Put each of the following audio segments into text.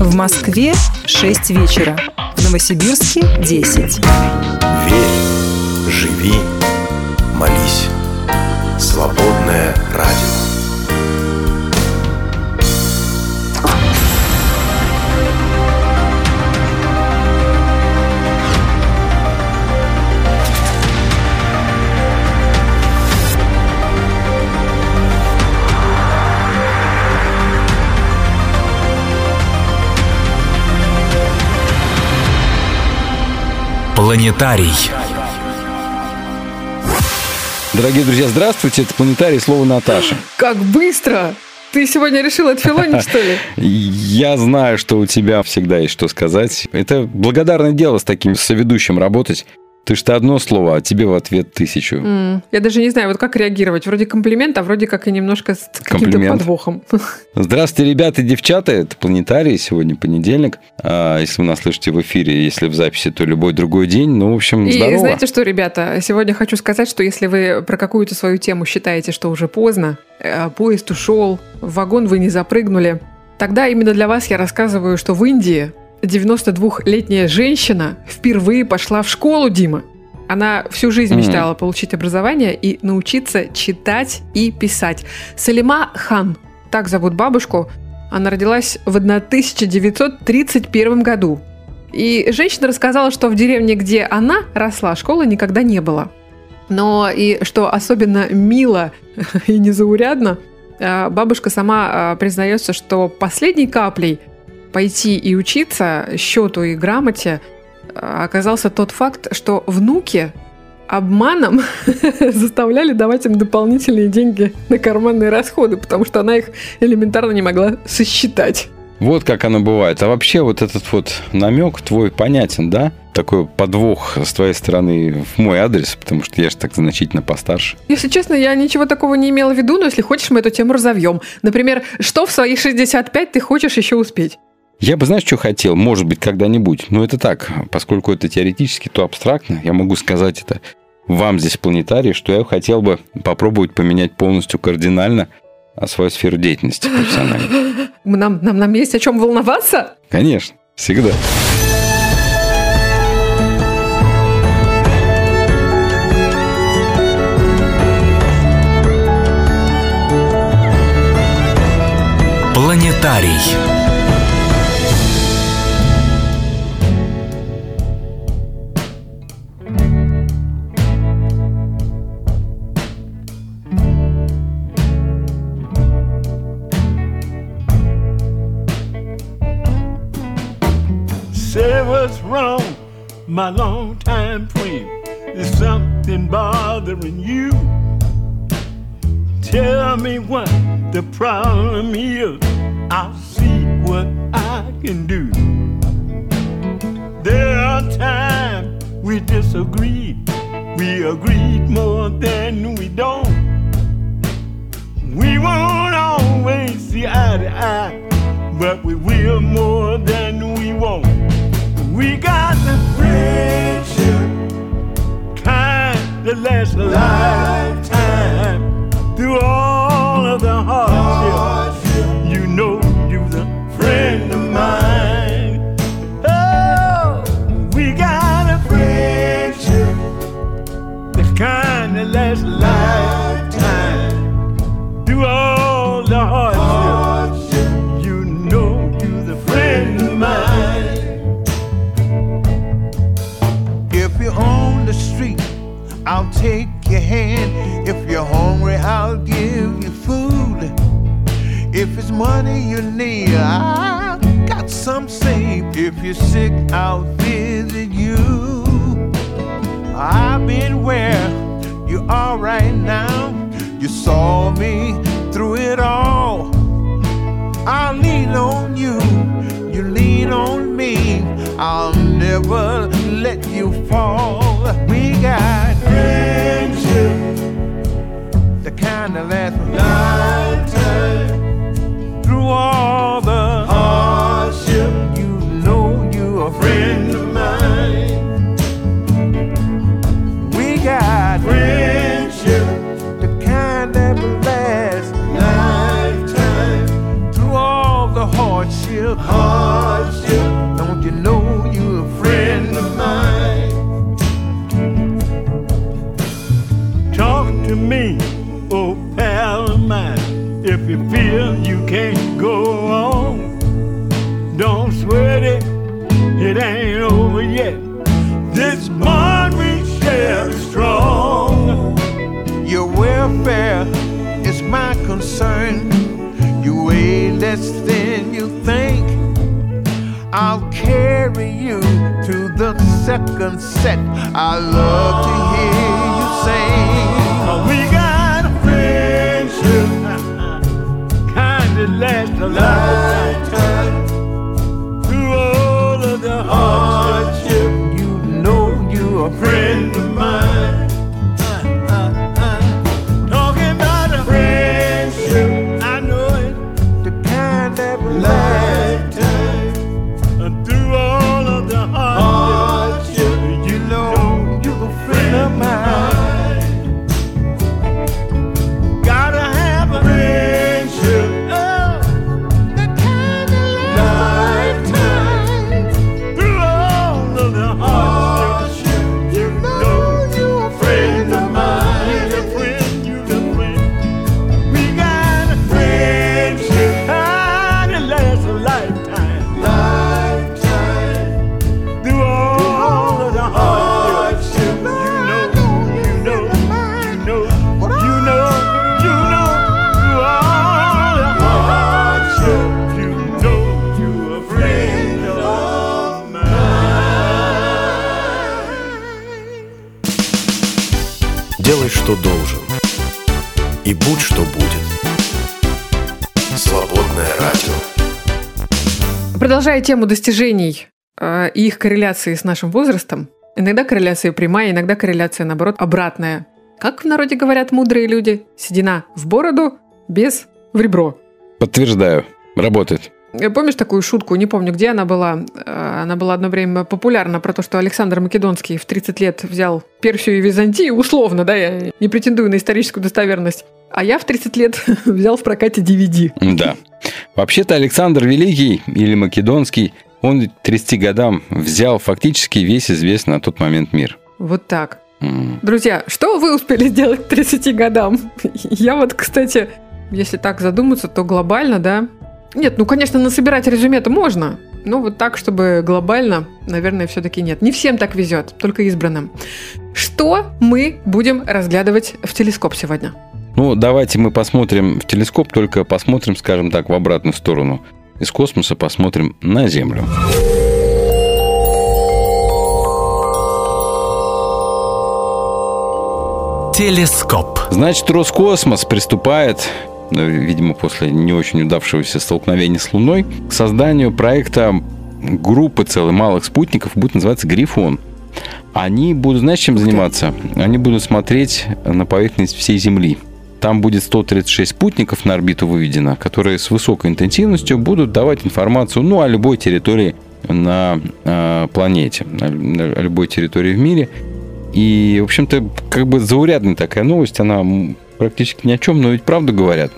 В Москве 6 вечера. В Новосибирске 10. Верь, живи, молись. Свободное радио. Планетарий. Дорогие друзья, здравствуйте. Это «Планетарий. Слово Наташа. Как быстро! Ты сегодня решил отфилонить, что ли? Я знаю, что у тебя всегда есть что сказать. Это благодарное дело с таким соведущим работать. Ты что одно слово, а тебе в ответ тысячу. М, Я даже не знаю, вот как реагировать. Вроде комплимент, а вроде как и немножко с каким-то подвохом. Здравствуйте, ребята и девчата. Это «Планетарий». Сегодня понедельник. А, если вы нас слышите в эфире, если в записи, то любой другой день. Ну, в общем, И здорово. знаете что, ребята, сегодня хочу сказать, что если вы про какую-то свою тему считаете, что уже поздно, э, поезд ушел, в вагон вы не запрыгнули, тогда именно для вас я рассказываю, что в Индии 92-летняя женщина впервые пошла в школу, Дима. Она всю жизнь мечтала получить образование и научиться читать и писать. Салима Хан, так зовут бабушку, она родилась в 1931 году. И женщина рассказала, что в деревне, где она росла, школы никогда не было. Но и что особенно мило и незаурядно, э, бабушка сама э, признается, что последней каплей пойти и учиться счету и грамоте э, оказался тот факт, что внуки обманом заставляли давать им дополнительные деньги на карманные расходы, потому что она их элементарно не могла сосчитать. Вот как оно бывает. А вообще вот этот вот намек твой понятен, да? Такой подвох с твоей стороны в мой адрес, потому что я же так значительно постарше. Если честно, я ничего такого не имела в виду, но если хочешь, мы эту тему разовьем. Например, что в свои 65 ты хочешь еще успеть? Я бы, знаешь, что хотел? Может быть, когда-нибудь. Но это так, поскольку это теоретически, то абстрактно. Я могу сказать это вам здесь в планетарии, что я хотел бы попробовать поменять полностью кардинально а, свою сферу деятельности профессиональной. Нам, нам, нам есть о чем волноваться? Конечно, всегда. Планетарий. My longtime friend. Is something bothering you? Tell me what the problem is. I'll see what I can do. There are times we disagree. We agreed more than we don't. We won't always see eye to eye, but we will more than we won't. We got the friendship, kind that lasts a lifetime. Through all of the hardship, you know you're the friend of mine. Oh, we got a friendship, the kind that lasts a lifetime. Продолжая тему достижений э, и их корреляции с нашим возрастом, иногда корреляция прямая, иногда корреляция, наоборот, обратная. Как в народе говорят мудрые люди, седина в бороду, без в ребро. Подтверждаю, работает. Э, Помнишь такую шутку, не помню, где она была, Э, она была одно время популярна, про то, что Александр Македонский в 30 лет взял Персию и Византию, условно, да, я не претендую на историческую достоверность, а я в 30 лет взял в прокате DVD. Да. Вообще-то Александр Великий или Македонский, он к 30 годам взял фактически весь известный на тот момент мир. Вот так. Друзья, что вы успели сделать к 30 годам? Я вот, кстати, если так задуматься, то глобально, да? Нет, ну, конечно, насобирать резюме-то можно, но вот так, чтобы глобально, наверное, все-таки нет. Не всем так везет, только избранным. Что мы будем разглядывать в телескоп сегодня? Ну, давайте мы посмотрим в телескоп, только посмотрим, скажем так, в обратную сторону. Из космоса посмотрим на Землю. Телескоп. Значит, Роскосмос приступает, ну, видимо, после не очень удавшегося столкновения с Луной, к созданию проекта группы целой малых спутников, будет называться «Грифон». Они будут, знаешь, чем заниматься? Они будут смотреть на поверхность всей Земли. Там будет 136 спутников на орбиту выведено, которые с высокой интенсивностью будут давать информацию ну, о любой территории на э, планете, о, о любой территории в мире. И, в общем-то, как бы заурядная такая новость, она практически ни о чем, но ведь правду говорят,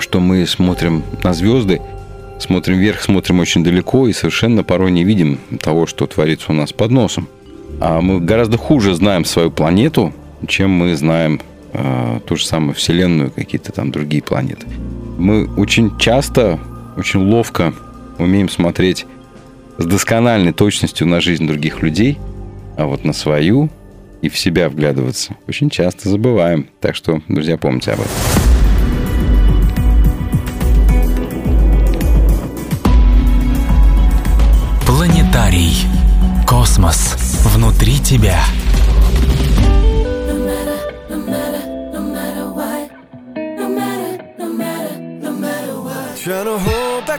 что мы смотрим на звезды, смотрим вверх, смотрим очень далеко и совершенно порой не видим того, что творится у нас под носом. А мы гораздо хуже знаем свою планету, чем мы знаем э, ту же самую Вселенную, какие-то там другие планеты. Мы очень часто, очень ловко умеем смотреть с доскональной точностью на жизнь других людей, а вот на свою и в себя вглядываться очень часто забываем. Так что, друзья, помните об этом. Планетарий. Космос. Внутри тебя.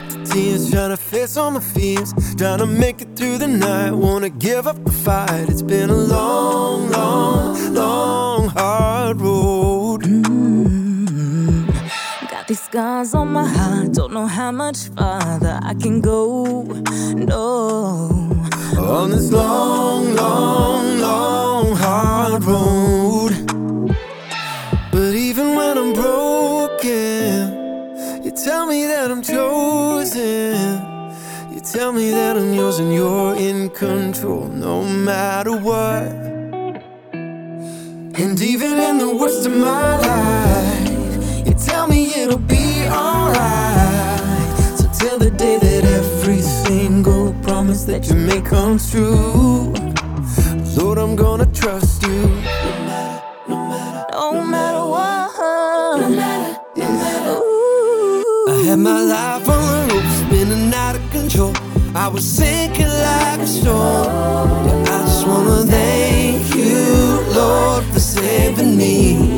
Back the tears, trying to face all my fears, trying to make it through the night. Wanna give up the fight. It's been a long, long, long, hard road. Mm. Got these scars on my heart, don't know how much farther I can go. No. On this long, long, tell me that I'm yours and you're in control no matter what. And even in the worst of my life, you tell me it'll be alright. So till the day that every single promise that you make comes true. Lord, I'm gonna trust you. No matter what. No matter, no matter. I had my life on I was sinking like a. Yeah, I just wanna thank you, Lord, for saving me.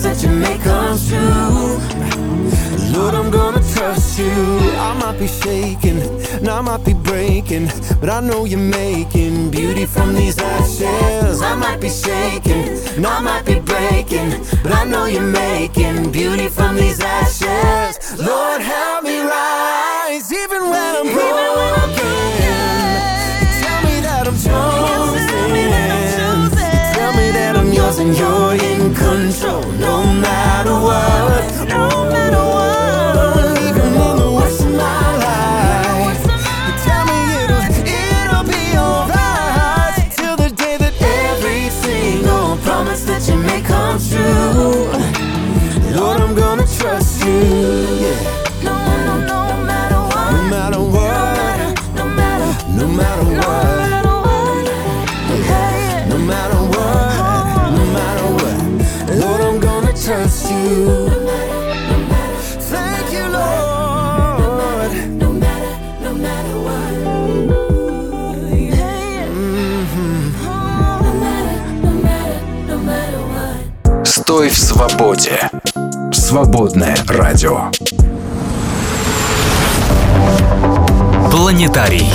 Promise that you make comes true. Lord, I'm gonna trust you. I might be shaking, and I might be breaking, but I know you're making beauty from these ashes. I might be shaking, and I might be breaking, but I know you're making beauty from these ashes. Lord, help me rise, even when I'm broken. Tell me that I'm chosen. Tell me that I'm yours and you're in control, no matter what. What. Стой в свободе. Свободное радио. Планетарий.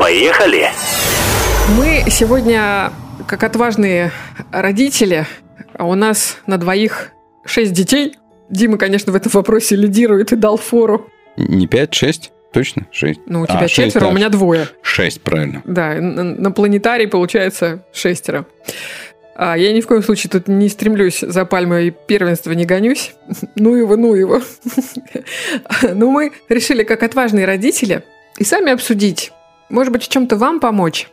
Поехали! Мы сегодня, как отважные родители, а у нас на двоих шесть детей. Дима, конечно, в этом вопросе лидирует и дал фору. Не 5, 6? Точно? 6. Ну, у тебя четверо, у меня двое. 6, правильно. Да, на, на планетарий получается шестеро. А я ни в коем случае тут не стремлюсь за пальмой первенства, не гонюсь. Ну его, ну его. Но мы решили, как отважные родители, и сами обсудить, может быть, в чем-то вам помочь.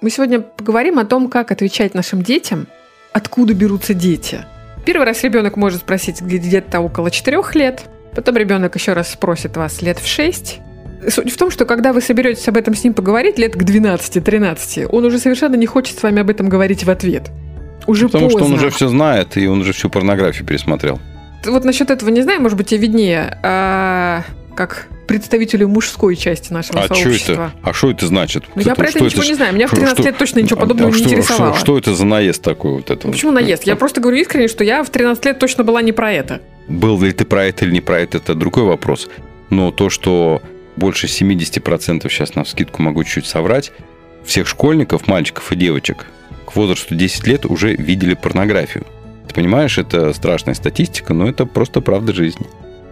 Мы сегодня поговорим о том, как отвечать нашим детям, откуда берутся дети. Первый раз ребенок может спросить где-то около четырех лет, потом ребенок еще раз спросит вас лет в шесть. Суть в том, что когда вы соберетесь об этом с ним поговорить лет к 12-13, он уже совершенно не хочет с вами об этом говорить в ответ. Уже Потому поздно. что он уже все знает, и он уже всю порнографию пересмотрел. Вот насчет этого не знаю, может быть, тебе виднее, а, как представителю мужской части нашего А что сообщества. это? А что это значит? Ну, я про это что ничего ж- не знаю. Меня в что- 13 что- лет точно ничего а- подобного а не что- интересовало. Что, что это за наезд такой вот это? Ну, Почему наезд? Я просто говорю искренне, что я в 13 лет точно была не про это. Был ли ты про это или не про это, это другой вопрос. Но то, что больше 70% сейчас на скидку могу чуть соврать, всех школьников, мальчиков и девочек к возрасту 10 лет уже видели порнографию. Ты понимаешь, это страшная статистика, но это просто правда жизни.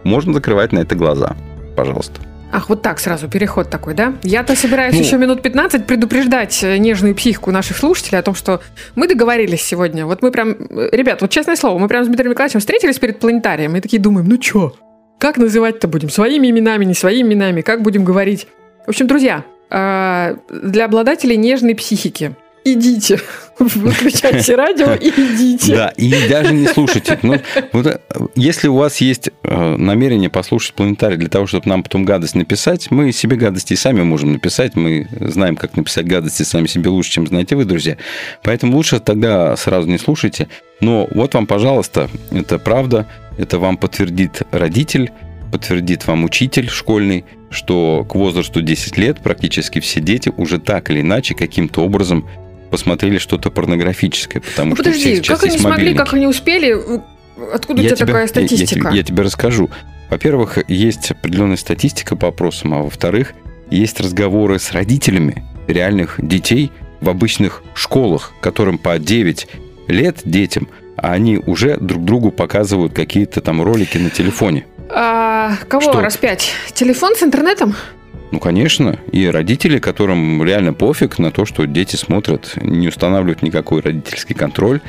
Можно закрывать на это глаза. Пожалуйста. Ах, вот так сразу, переход такой, да? Я-то собираюсь Ну. еще минут 15 предупреждать э, нежную психику наших слушателей о том, что мы договорились сегодня. Вот мы прям, э, ребят, вот честное слово, мы прям с Дмитрием Николаевичем встретились перед планетарием и такие думаем, ну чё, как называть-то будем? Своими именами, не своими именами? Как будем говорить? В общем, друзья, э, для обладателей нежной психики идите, выключайте радио и идите. Да, и даже не слушайте. Ну, вот, э, если у вас есть э, намерение послушать планетарий для того, чтобы нам потом гадость написать, мы себе гадости и сами можем написать. Мы знаем, как написать гадости сами себе лучше, чем знаете вы, друзья. Поэтому лучше тогда сразу не слушайте. Но вот вам, пожалуйста, это правда. Это вам подтвердит родитель, подтвердит вам учитель школьный, что к возрасту 10 лет практически все дети уже так или иначе каким-то образом посмотрели что-то порнографическое, потому Ну что у подожди, сейчас как они смогли, как они успели? Откуда у Я тебя тебе- такая я- я статистика? тебе- Я, тебе расскажу. Во-первых, есть определенная статистика по опросам, а во-вторых, есть разговоры с родителями реальных детей в обычных школах, которым по 9 лет детям, а они уже друг другу показывают какие-то там ролики на телефоне. А, кого Что? распять? Телефон с интернетом? Ну, конечно. И родители, которым реально пофиг на то, что дети смотрят, не устанавливают никакой родительский контроль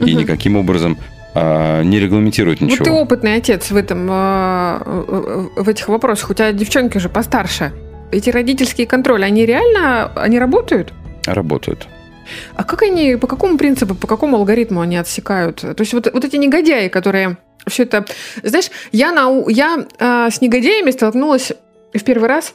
и Мгм. никаким образом а, не регламентируют Вот ты ничего. опытный отец в этом, а, э, в этих вопросах. У тебя девчонки же постарше. Эти родительские контроли, они реально, они работают? Работают. А как они, по какому принципу, по какому алгоритму они отсекают? То есть вот, вот эти негодяи, которые все это... Знаешь, я, нау- я а, с негодяями столкнулась в первый раз,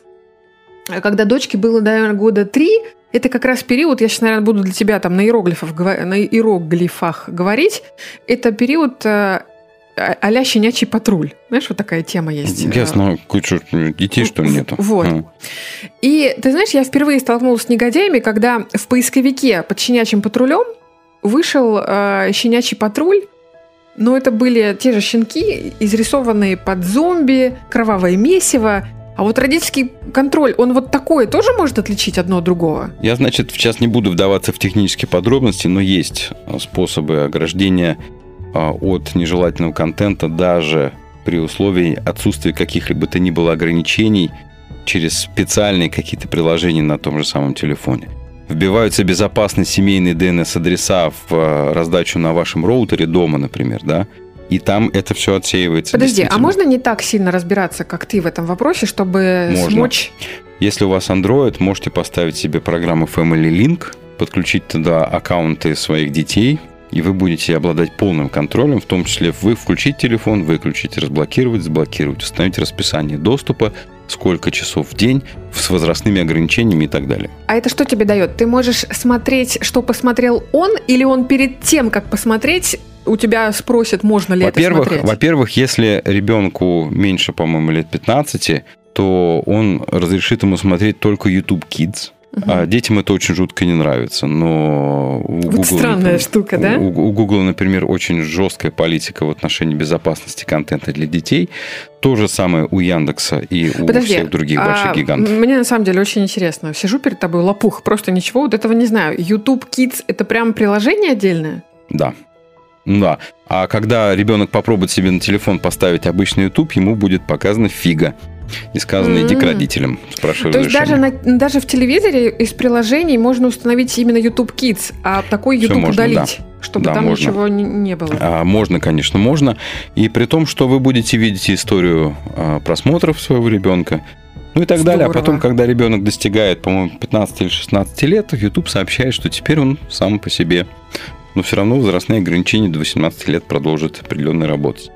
когда дочке было, наверное, года три. Это как раз период, я сейчас, наверное, буду для тебя там на иероглифах, гова- на иероглифах говорить. Это период а, а- а-ля щенячий патруль. Знаешь, вот такая тема есть. Ясно, кучу детей, что ли, нету? Вот. А. И ты знаешь, я впервые столкнулась с негодяями, когда в поисковике под щенячьим патрулем вышел э, щенячий патруль. Но это были те же щенки, изрисованные под зомби, кровавое месиво. А вот родительский контроль, он вот такое тоже может отличить одно от другого? Я, значит, сейчас не буду вдаваться в технические подробности, но есть а, способы ограждения а, от нежелательного контента даже при условии отсутствия каких-либо то ни было ограничений через специальные какие-то приложения на том же самом телефоне. Вбиваются безопасные семейные DNS-адреса в а, раздачу на вашем роутере дома, например, да, и там это все отсеивается. Подожди, а можно не так сильно разбираться, как ты в этом вопросе, чтобы Можно. смочь... Если у вас Android, можете поставить себе программу Family Link, подключить туда аккаунты своих детей, и вы будете обладать полным контролем, в том числе вы включить телефон, выключить, разблокировать, заблокировать, установить расписание доступа, сколько часов в день, с возрастными ограничениями и так далее. А это что тебе дает? Ты можешь смотреть, что посмотрел он, или он перед тем, как посмотреть, у тебя спросит, можно ли это Во-первых, смотреть? во-первых, если ребенку меньше, по-моему, лет 15, то он разрешит ему смотреть только YouTube Kids. Мгм. А детям это очень жутко не нравится, но у Вот Google, странная например, штука, да? У, у Google, например, очень жесткая политика в отношении безопасности контента для детей. То же самое у Яндекса и у Подожди, всех других а, больших гигантов. Мне на самом деле очень интересно. Сижу перед тобой, лопух, просто ничего вот этого не знаю. YouTube Kids это прям приложение отдельное? Да. Да. А когда ребенок попробует себе на телефон поставить обычный YouTube, ему будет показана фига. И сказано, иди к родителям, спрашивай То есть даже, на- даже в телевизоре из приложений можно установить именно YouTube Kids, а такой YouTube можно, удалить, чтобы Да, там можно. ничего не, не было. А, можно, конечно, можно. И при том, что вы будете видеть историю а, просмотров своего ребенка, ну и так далее. А Здорово. потом, когда ребенок достигает, по-моему, 15 или 16 лет, YouTube сообщает, что теперь он сам по себе. Но все равно возрастные ограничения до 18 лет продолжат определенно работать.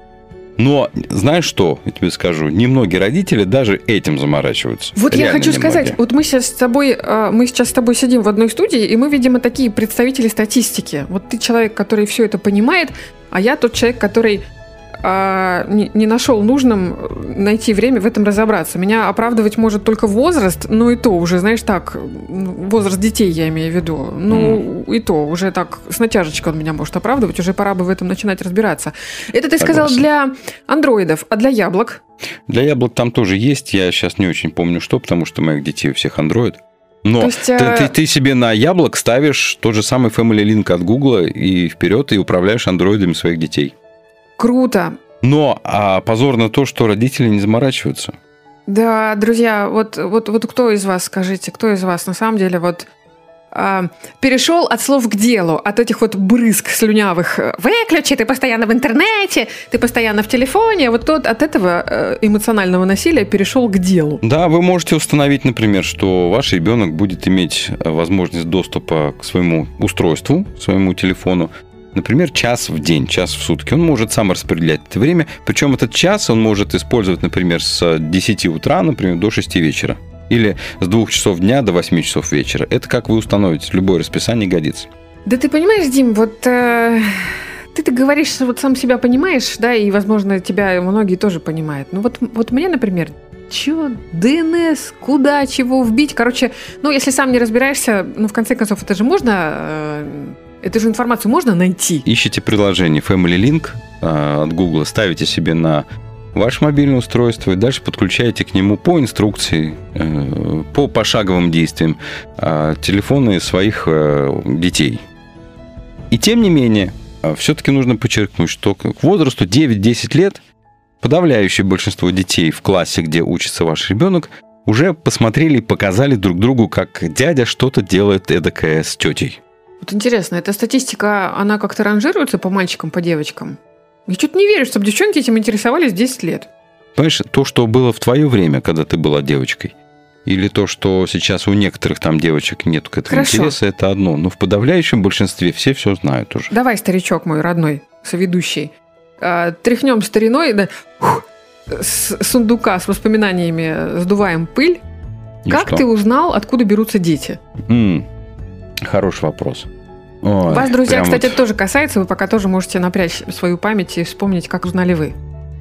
Но знаешь что, я тебе скажу, немногие родители даже этим заморачиваются. Вот я Реально хочу немногие. сказать, вот мы сейчас с тобой, э, мы сейчас с тобой сидим в одной студии, и мы, видимо, такие представители статистики. Вот ты человек, который все это понимает, а я тот человек, который а, не, не нашел нужным найти время в этом разобраться. Меня оправдывать может только возраст, ну и то уже, знаешь, так, возраст детей я имею в виду. Ну, и то уже так с натяжечкой он меня может оправдывать, уже пора бы в этом начинать разбираться. Это ты сказал для андроидов, а для яблок? Для яблок там тоже есть, я сейчас не очень помню что, потому что моих детей у всех Android. Но То есть, ты, э, ты- ты себе на яблок ставишь тот же самый Family Link от Google и вперед, и управляешь андроидами своих детей. Круто. Но а позорно то, что родители не заморачиваются. Да, друзья, вот, вот, вот кто из вас, скажите, кто из вас на самом деле вот а, перешел от слов к делу, от этих вот брызг слюнявых «выключи, ты постоянно в интернете, ты постоянно в телефоне», вот тот от этого э, эмоционального насилия перешел к делу. Да, вы можете установить, например, что ваш ребенок будет иметь э, возможность доступа к своему устройству, своему телефону, например, час в день, час в сутки. Он может сам распределять это время, причем этот час он может использовать, например, с 10 утра, например, до 6 вечера. Или с 2 часов дня до 8 часов вечера. Это как вы установите, любое расписание годится. Да ты понимаешь, Дим, вот э, ты ты говоришь, что вот сам себя понимаешь, да, и, возможно, тебя многие тоже понимают. Ну вот, вот мне, например, чё, ДНС, куда, чего вбить, короче, ну если сам не разбираешься, ну в конце концов, это же можно, э, эту же информацию можно найти. Ищите приложение Family Link э, от Google, ставите себе на ваше мобильное устройство и дальше подключаете к нему по инструкции, э, по пошаговым действиям э, телефоны своих э, детей. И тем не менее, все-таки нужно подчеркнуть, что к возрасту 9-10 лет подавляющее большинство детей в классе, где учится ваш ребенок, уже посмотрели и показали друг другу, как дядя что-то делает эдакое с тетей. Вот интересно, эта статистика, она как-то ранжируется по мальчикам, по девочкам? Я что-то не верю, чтобы девчонки этим интересовались 10 лет. Понимаешь, то, что было в твое время, когда ты была девочкой, или то, что сейчас у некоторых там девочек нет к этому Хорошо. интереса, это одно. Но в подавляющем большинстве все все знают уже. Давай, старичок мой родной, соведущий, а, тряхнем стариной, да, фух, с сундука с воспоминаниями сдуваем пыль. И как что? ты узнал, откуда берутся дети? М, Хороший вопрос. Ой, Вас, друзья, кстати, вот тоже касается. Вы пока тоже можете напрячь свою память и вспомнить, как узнали вы.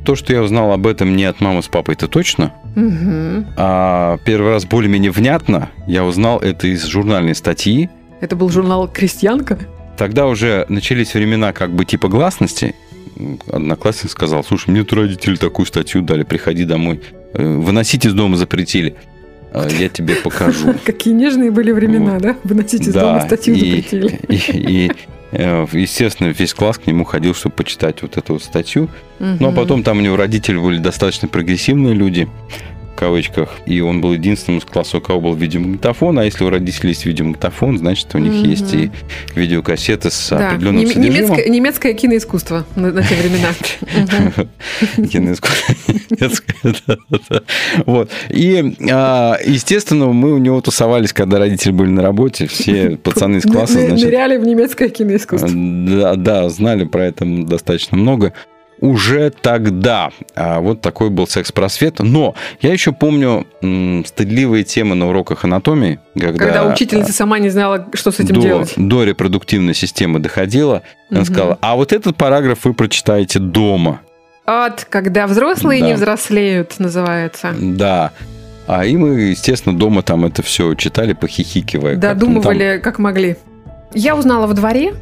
То, что я узнал об этом не от мамы с папой, это точно. Мгм. А первый раз более-менее внятно я узнал это из журнальной статьи. Это был журнал «Крестьянка». Тогда уже начались времена как бы типа гласности. Одноклассник сказал, слушай, мне тут родители такую статью дали, приходи домой. Э, Выносить из дома запретили. А Я тебе покажу. Какие нежные были времена, Вот. да? Выносить из Да, дома статью и- запретили. И, и, э, естественно, весь класс к нему ходил, чтобы почитать вот эту вот статью. Ну, а потом там у него родители были достаточно прогрессивные люди, кавычках, и он был единственным из класса, у кого был видеомагнитофон, а если у родителей есть видеомагнитофон, значит, у них Мгм. есть и видеокассеты с Да, определенным нем- содержимым. немецкое, немецкое киноискусство на, на те времена. Киноискусство немецкое. Вот. И, а, естественно, мы у него тусовались, когда родители были на работе. Все пацаны из класса, значит, Ныряли в немецкое киноискусство. да, да, знали про это достаточно много. Уже тогда а, вот такой был секс-просвет. Но я еще помню м, стыдливые темы на уроках анатомии, когда, Когда учительница сама не знала, что с этим до, делать. до репродуктивной системы доходила. Она Мгм. сказала, а вот этот параграф вы прочитаете дома. От когда взрослые Да. не взрослеют, называется. Да. А и мы, естественно, дома там это все читали, похихикивая. Ну, там- Додумывали, как могли. Я узнала во дворе.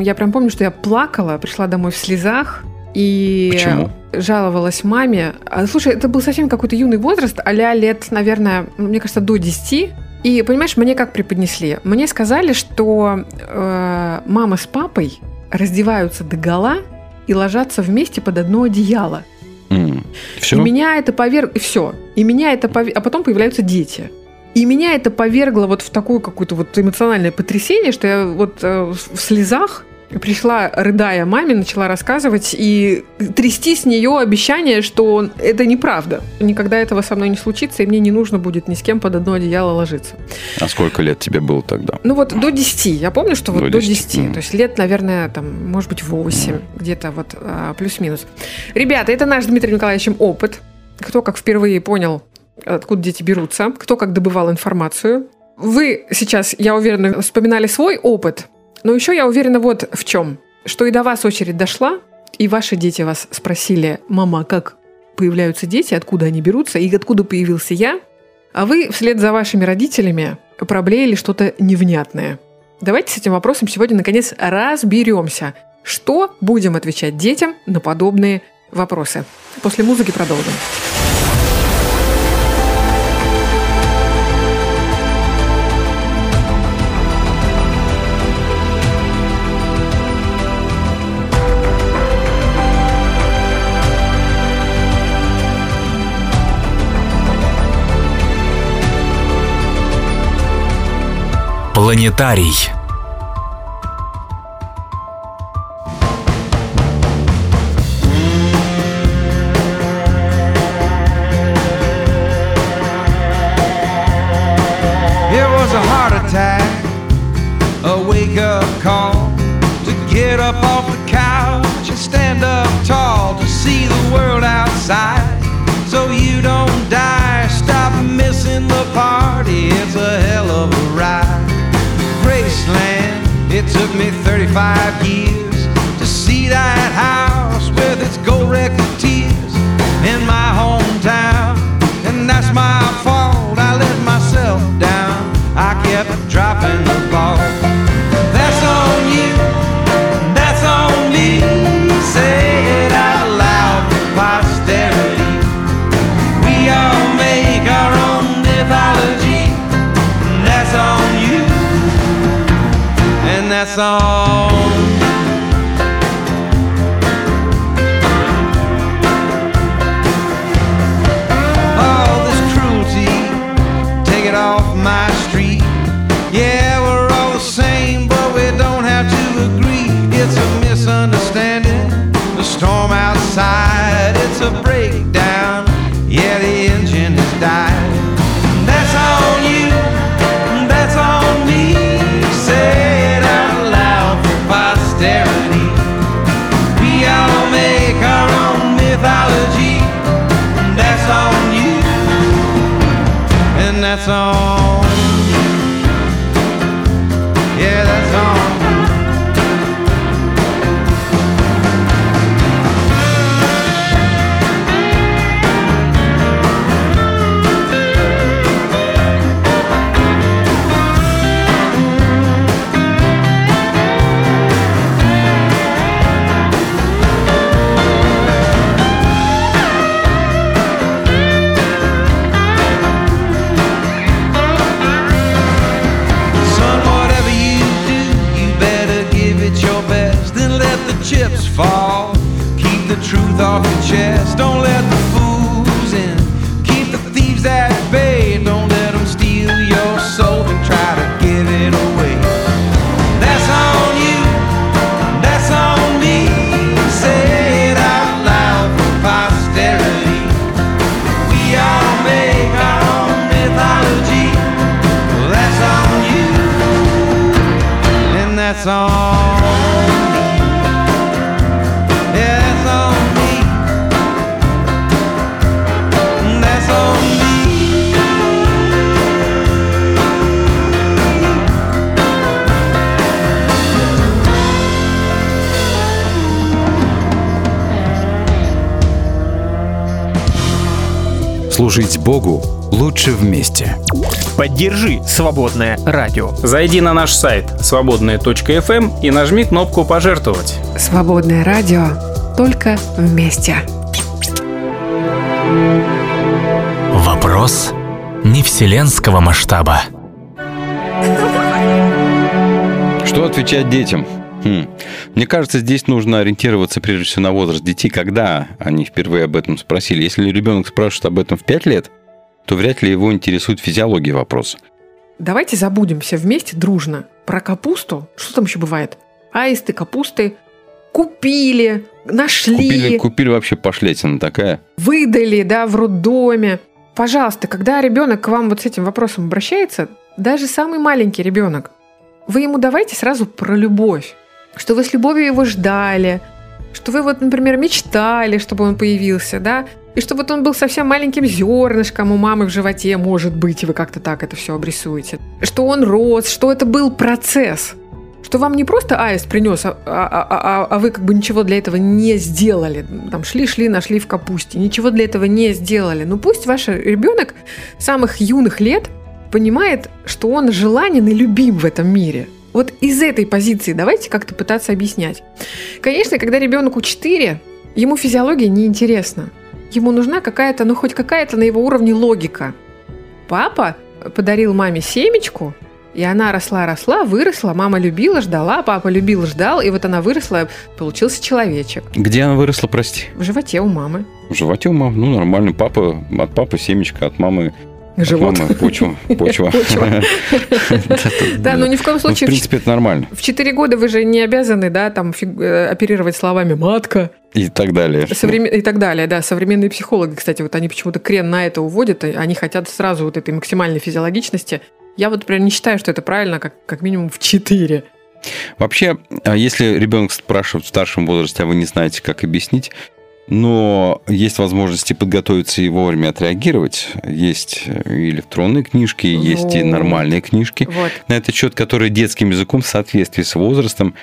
Я прям помню, что я плакала, пришла домой в слезах и Почему? жаловалась маме. А, Слушай, это был совсем какой-то юный возраст, а лет, наверное, мне кажется, до 10. И, понимаешь, мне как преподнесли? Мне сказали, что э, мама с папой раздеваются до гола и ложатся вместе под одно одеяло. М. Всё? И меня это поверг... И все. И меня это пове- А потом появляются дети. И меня это повергло вот в такое какое-то вот эмоциональное потрясение, что я вот э, в слезах пришла, рыдая маме, начала рассказывать и трясти с нее обещание, что это неправда. Никогда этого со мной не случится, и мне не нужно будет ни с кем под одно одеяло ложиться. А сколько лет тебе было тогда? Ну вот до 10. Я помню, что вот До до 10, 10. мгм. То есть лет, наверное, там, может быть, 8, где-то вот а, плюс-минус. Ребята, это наш с Дмитрием Николаевичем опыт. Кто как впервые понял, откуда дети берутся, кто как добывал информацию. Вы сейчас, я уверена, вспоминали свой опыт, но еще я уверена вот в чем. Что и до вас очередь дошла, и ваши дети вас спросили, мама, а как появляются дети, откуда они берутся, и откуда появился я, а вы вслед за вашими родителями проблеяли что-то невнятное. Давайте с этим вопросом сегодня наконец разберемся. Что будем отвечать детям на подобные вопросы? После музыки продолжим. Планетарий. Служить Богу лучше вместе. Поддержи «Свободное радио». Зайди на наш сайт свободная.фм и нажми кнопку «Пожертвовать». Свободное радио. Только вместе. Вопрос не вселенского масштаба. Что отвечать детям? Хм. Мне кажется, здесь нужно ориентироваться прежде всего на возраст детей, когда они впервые об этом спросили. Если ребенок спрашивает об этом в 5 лет, то вряд ли его интересует физиология вопроса. Давайте забудем все вместе дружно про капусту. Что там еще бывает? Аисты, капусты. Купили, нашли, Купили, купили вообще пошлятина такая. выдали, да, в роддоме. Пожалуйста, когда ребенок к вам вот с этим вопросом обращается, даже самый маленький ребенок, вы ему давайте сразу про любовь. Что вы с любовью его ждали, что вы вот, например, мечтали, чтобы он появился, да, и что вот он был совсем маленьким зернышком у мамы в животе, может быть, и вы как-то так это все обрисуете. Что он рос, что это был процесс. Что вам не просто аист принес, а, а- а- а- а вы как бы ничего для этого не сделали. Там шли-шли, нашли в капусте. Ничего для этого не сделали. Ну пусть ваш ребенок самых юных лет понимает, что он желанен и любим в этом мире. Вот из этой позиции давайте как-то пытаться объяснять. Конечно, когда ребенку 4, ему физиология неинтересна. Ему нужна какая-то, ну хоть какая-то на его уровне логика. Папа подарил маме семечку, и она росла-росла, выросла, мама любила, ждала, папа любил, ждал, и вот она выросла, получился человечек. Где она выросла, прости? В животе у мамы. В животе у мамы. Ну, нормально. Папа, от папы семечко, от мамы... от Живот. мамы почва. Почва. Да, но ни в коем Ну, В случае... принципе, это нормально. В 4 года вы же не обязаны, да, там э, оперировать словами «матка», И так далее. Современ- И так далее, да. Современные психологи, кстати, вот они почему-то крен на это уводят, они хотят сразу вот этой максимальной физиологичности. Я вот, например, не считаю, что это правильно, как, как минимум в 4. Вообще, а если ребенок спрашивает в старшем возрасте, а вы не знаете, как объяснить, но есть возможности подготовиться и вовремя отреагировать. Есть и электронные книжки, есть и Вот. нормальные книжки. Вот. На этот счет, которые детским языком в соответствии с возрастом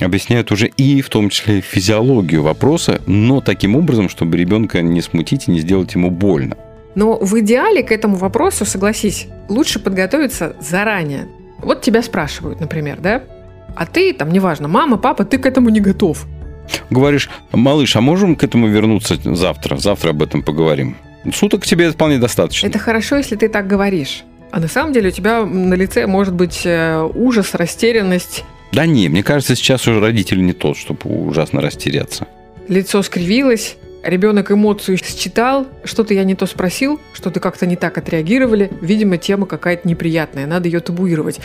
объясняют уже и в том числе физиологию вопроса, но таким образом, чтобы ребенка не смутить и не сделать ему больно. Но в идеале к этому вопросу, согласись, лучше подготовиться заранее. Вот тебя спрашивают, например, да? А ты, там, неважно, мама, папа, ты к этому не готов. Говоришь, малыш, а можем к этому вернуться завтра? Завтра об этом поговорим. Суток тебе вполне достаточно. Это хорошо, если ты так говоришь. А на самом деле у тебя на лице может быть э, ужас, растерянность, Да не, мне кажется, сейчас уже родитель не тот, чтобы ужасно растеряться. лицо скривилось, ребенок эмоцию считал, что-то я не то спросил, что-то как-то не так отреагировали. Видимо, тема какая-то неприятная, надо ее табуировать.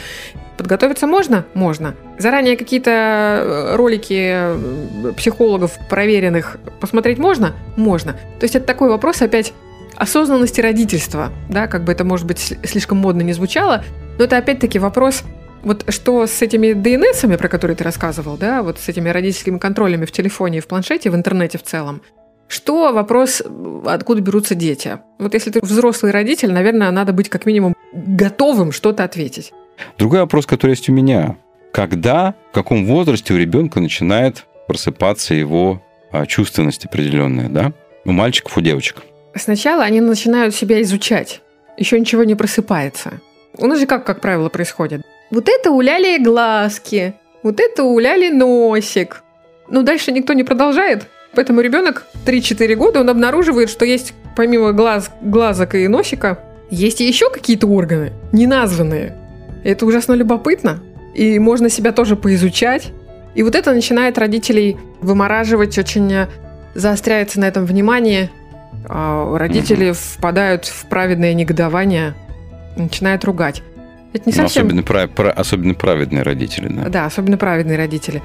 Подготовиться можно? Можно. Заранее какие-то э, ролики э, психологов проверенных посмотреть можно? Можно. То есть это такой вопрос опять осознанности родительства, да, как бы это, может быть, сли- слишком модно не звучало, но это опять-таки вопрос Вот что с этими ДНСами, про которые ты рассказывал, да, вот с этими родительскими контролями в телефоне, в планшете, в интернете в целом, что вопрос, откуда берутся дети? Вот если ты взрослый родитель, наверное, надо быть как минимум готовым что-то ответить. Другой вопрос, который есть у меня. Когда, в каком возрасте у ребенка начинает просыпаться его а, чувственность определенная, да? У мальчиков, у девочек. Сначала они начинают себя изучать. Еще ничего не просыпается. У нас же как, как правило, происходит? Вот это у Ляли глазки, вот это у Ляли носик. Ну, дальше никто не продолжает, поэтому ребенок 3-4 года, он обнаруживает, что есть помимо глаз, глазок и носика, есть и еще какие-то органы, неназванные. Это ужасно любопытно, и можно себя тоже поизучать. И вот это начинает родителей вымораживать, очень э, заостряется на этом внимание. А родители впадают в праведное негодование, начинают ругать. Это не Ну, совсем... особенно, прав- про- особенно праведные родители, да. Да, особенно праведные родители.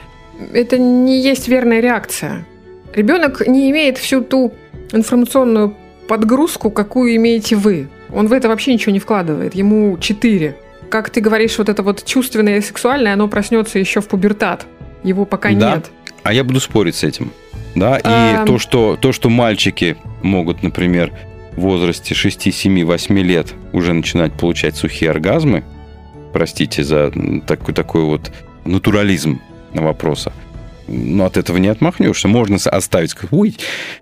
Это не есть верная реакция. Ребенок не имеет всю ту информационную подгрузку, какую имеете вы. Он в это вообще ничего не вкладывает. Ему 4. Как ты говоришь, вот это вот чувственное и сексуальное, оно проснется еще в пубертат. Его пока Да. нет. А я буду спорить с этим. Да, и Ам. то, что, то, что мальчики могут, например, в возрасте 6, 7, 8 лет уже начинать получать сухие оргазмы, простите за такой, такой вот натурализм вопроса, но от этого не отмахнешься. Можно оставить, сказать, ой,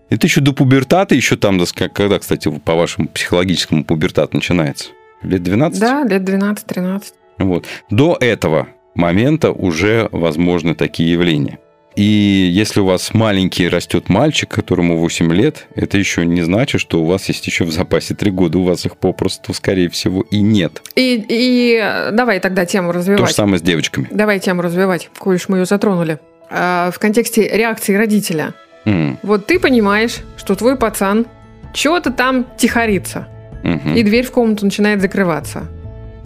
это еще до пубертата, еще там, когда, кстати, по вашему психологическому пубертат начинается? Лет 12? Да, лет 12-13. Вот. До этого момента уже возможны такие явления. И если у вас маленький растет мальчик, которому 8 лет, это еще не значит, что у вас есть еще в запасе 3 года. У вас их попросту, скорее всего, и нет. И, и давай тогда тему То же развивать. самое с девочками. Давай тему развивать, коль уж мы ее затронули. А, в контексте реакции родителя. М, Вот ты понимаешь, что твой пацан чего-то там тихорится, мгм. и дверь в комнату начинает закрываться.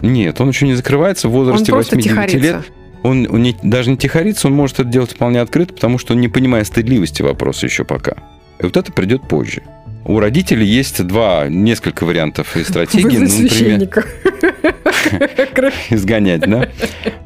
Нет, он еще не закрывается в возрасте Он просто 8-9 лет. Он, он не- даже не тихорится, он может это делать вполне открыто, потому что он не понимает стыдливости вопроса еще пока. И вот это придет позже. У родителей есть два, несколько вариантов и стратегий. Вызвать Ну, например, изгонять, да?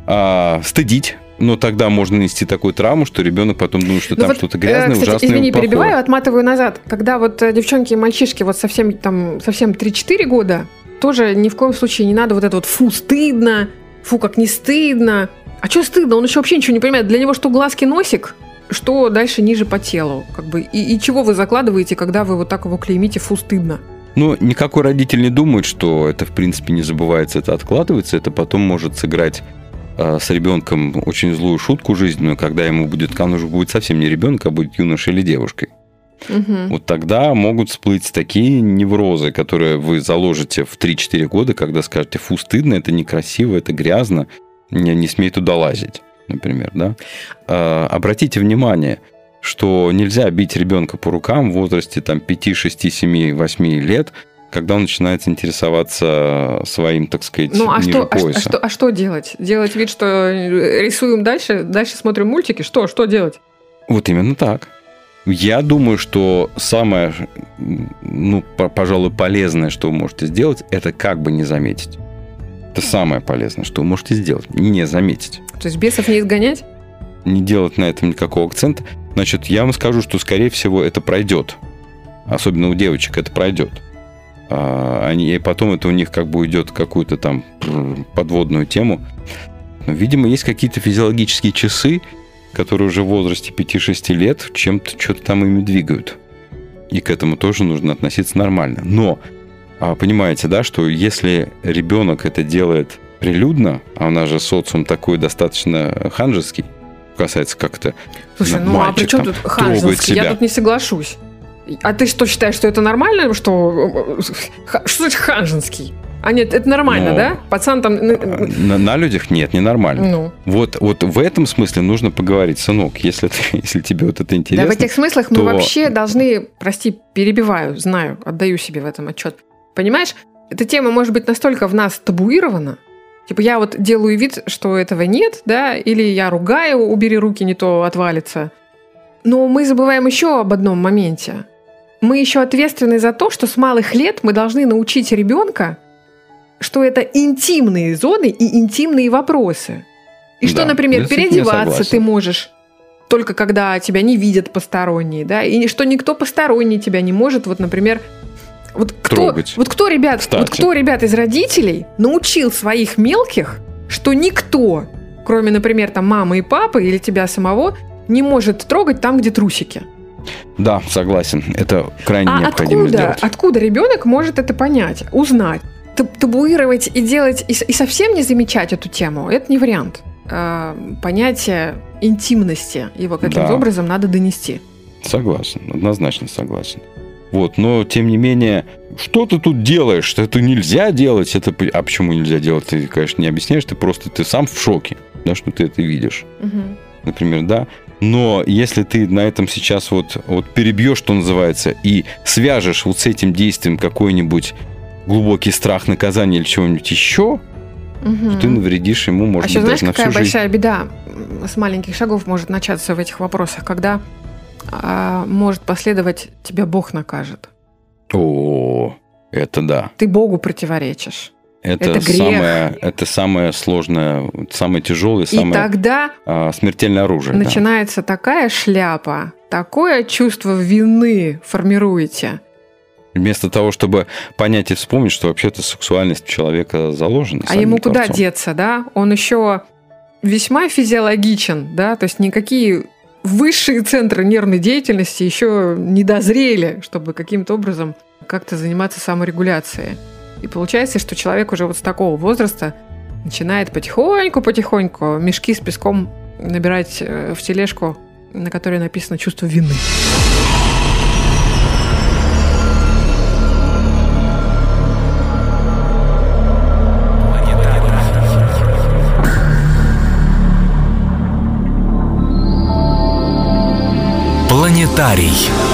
А, стыдить. Но тогда можно нести такую травму, что ребенок потом думает, что Ну там вот, что-то э, грязное, кстати, ужасное, извини, плохое. перебиваю, отматываю назад. Когда вот э, девчонки и мальчишки вот совсем там совсем 3-4 года, тоже ни в коем случае не надо вот это вот фу, стыдно, фу, как не стыдно. А что стыдно? Он еще вообще ничего не понимает. Для него что глазки носик, что дальше ниже по телу. Как бы. И, и чего вы закладываете, когда вы вот так его клеймите, фу, стыдно? Ну, никакой родитель не думает, что это, в принципе, не забывается, это откладывается, это потом может сыграть с ребенком очень злую шутку жизненную, когда ему будет, он уже будет совсем не ребенок, а будет юношей или девушкой. Мгм. Вот тогда могут всплыть такие неврозы, которые вы заложите в 3-4 года, когда скажете, фу, стыдно, это некрасиво, это грязно, не, не смей туда лазить, например, да. А, обратите внимание, что нельзя бить ребенка по рукам в возрасте там 5, 6, 7, 8 лет, когда он начинает интересоваться своим, так сказать, Ну, а что, а, пояса. а что, а что делать? Делать вид, что рисуем дальше, дальше смотрим мультики? Что, что делать? Вот именно так. Я думаю, что самое, ну, по- пожалуй, полезное, что вы можете сделать, это как бы не заметить. Это самое полезное, что вы можете сделать. Не заметить. То есть бесов не изгонять? Не делать на этом никакого акцента. Значит, я вам скажу, что, скорее всего, это пройдет. Особенно у девочек это пройдет. А, они, и потом это у них как бы уйдет какую-то там подводную тему. Но, видимо, есть какие-то физиологические часы, которые уже в возрасте 5-6 лет чем-то что-то там ими двигают. И к этому тоже нужно относиться нормально. Но а, понимаете, да, что если ребенок это делает прилюдно, а у нас же социум такой достаточно ханжеский, касается как-то Слушай, ну а при чем там тут ханжинский? Я тут не соглашусь. А ты что считаешь, что это нормально? Что, ха- что значит ханжинский? А нет, это нормально, Ну, да? Пацан там... ну, на, на людях нет, ненормально. Ну. Вот, вот в этом смысле нужно поговорить, сынок, если, ты, если тебе вот это Да, интересно. в этих смыслах мы то- вообще должны, прости, перебиваю, знаю, отдаю себе в этом отчет. Понимаешь, эта тема может быть настолько в нас табуирована, типа я вот делаю вид, что этого нет, да, или я ругаю, убери руки, не то отвалится. Но мы забываем еще об одном моменте. Мы еще ответственны за то, что с малых лет мы должны научить ребенка что это интимные зоны и интимные вопросы. И что, Да, например, действительно переодеваться ты можешь только когда тебя не видят посторонние, да, и что никто посторонний тебя не может, вот, например, вот кто, Трогать. вот кто, ребят, Кстати. вот кто, ребят, из родителей научил своих мелких, что никто, кроме, например, там мамы и папы или тебя самого, не может трогать там, где трусики. Да, согласен. Это крайне А необходимо откуда, сделать. откуда ребенок может это понять, узнать? Таб- Табуировать и делать, и, и совсем не замечать эту тему, это не вариант. А, понятие интимности его каким-то Да. образом надо донести. Согласен, однозначно согласен. Вот, но тем не менее, что ты тут делаешь? Это нельзя делать. Это... А почему нельзя делать? Ты, конечно, не объясняешь, ты просто ты сам в шоке, да, что ты это видишь. Например, да. Но если ты на этом сейчас вот, вот перебьешь, что называется, и свяжешь вот с этим действием какой-нибудь глубокий страх наказания или чего-нибудь еще, Мгм. то ты навредишь ему, может а еще быть, знаешь, даже на какая всю жизнь. большая беда м, с маленьких шагов может начаться в этих вопросах, когда а, может последовать тебя Бог накажет. О, это да. Ты Богу противоречишь. Это, Это грех. самое, это самое сложное, самое тяжелое, И самое тогда а, смертельное оружие. да. начинается такая шляпа, такое чувство вины формируете. Вместо того, чтобы понять и вспомнить, что вообще-то сексуальность человека заложена. А ему куда Творцом. деться, да? Он еще весьма физиологичен, да, то есть никакие высшие центры нервной деятельности еще не дозрели, чтобы каким-то образом как-то заниматься саморегуляцией. И получается, что человек уже вот с такого возраста начинает потихоньку-потихоньку мешки с песком набирать э, в тележку, на которой написано чувство вины. Планетарий.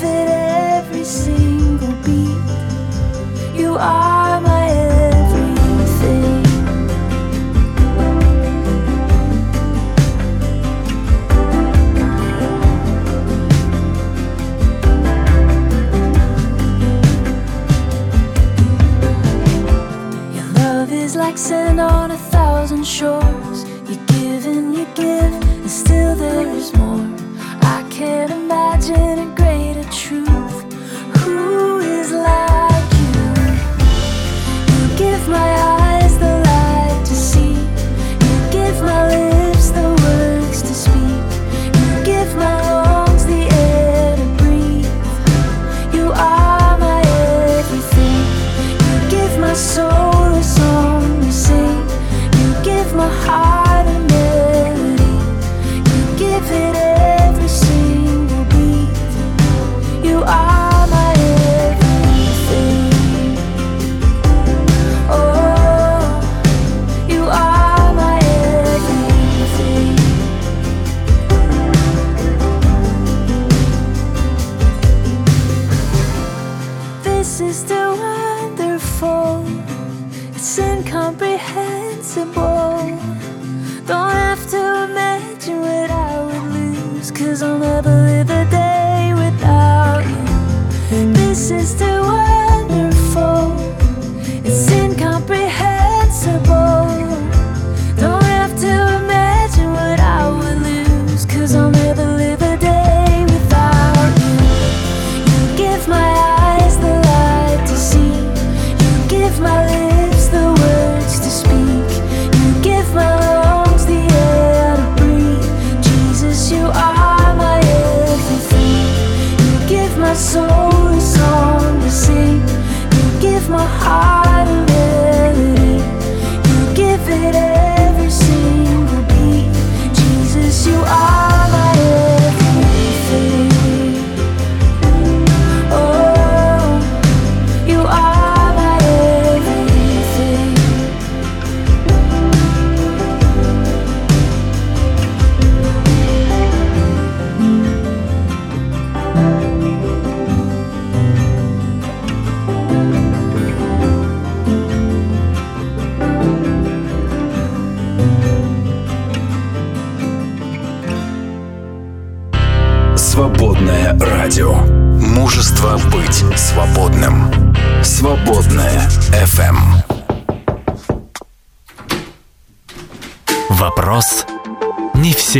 It every single beat. You are my everything. Your love is like sand on a thousand shores.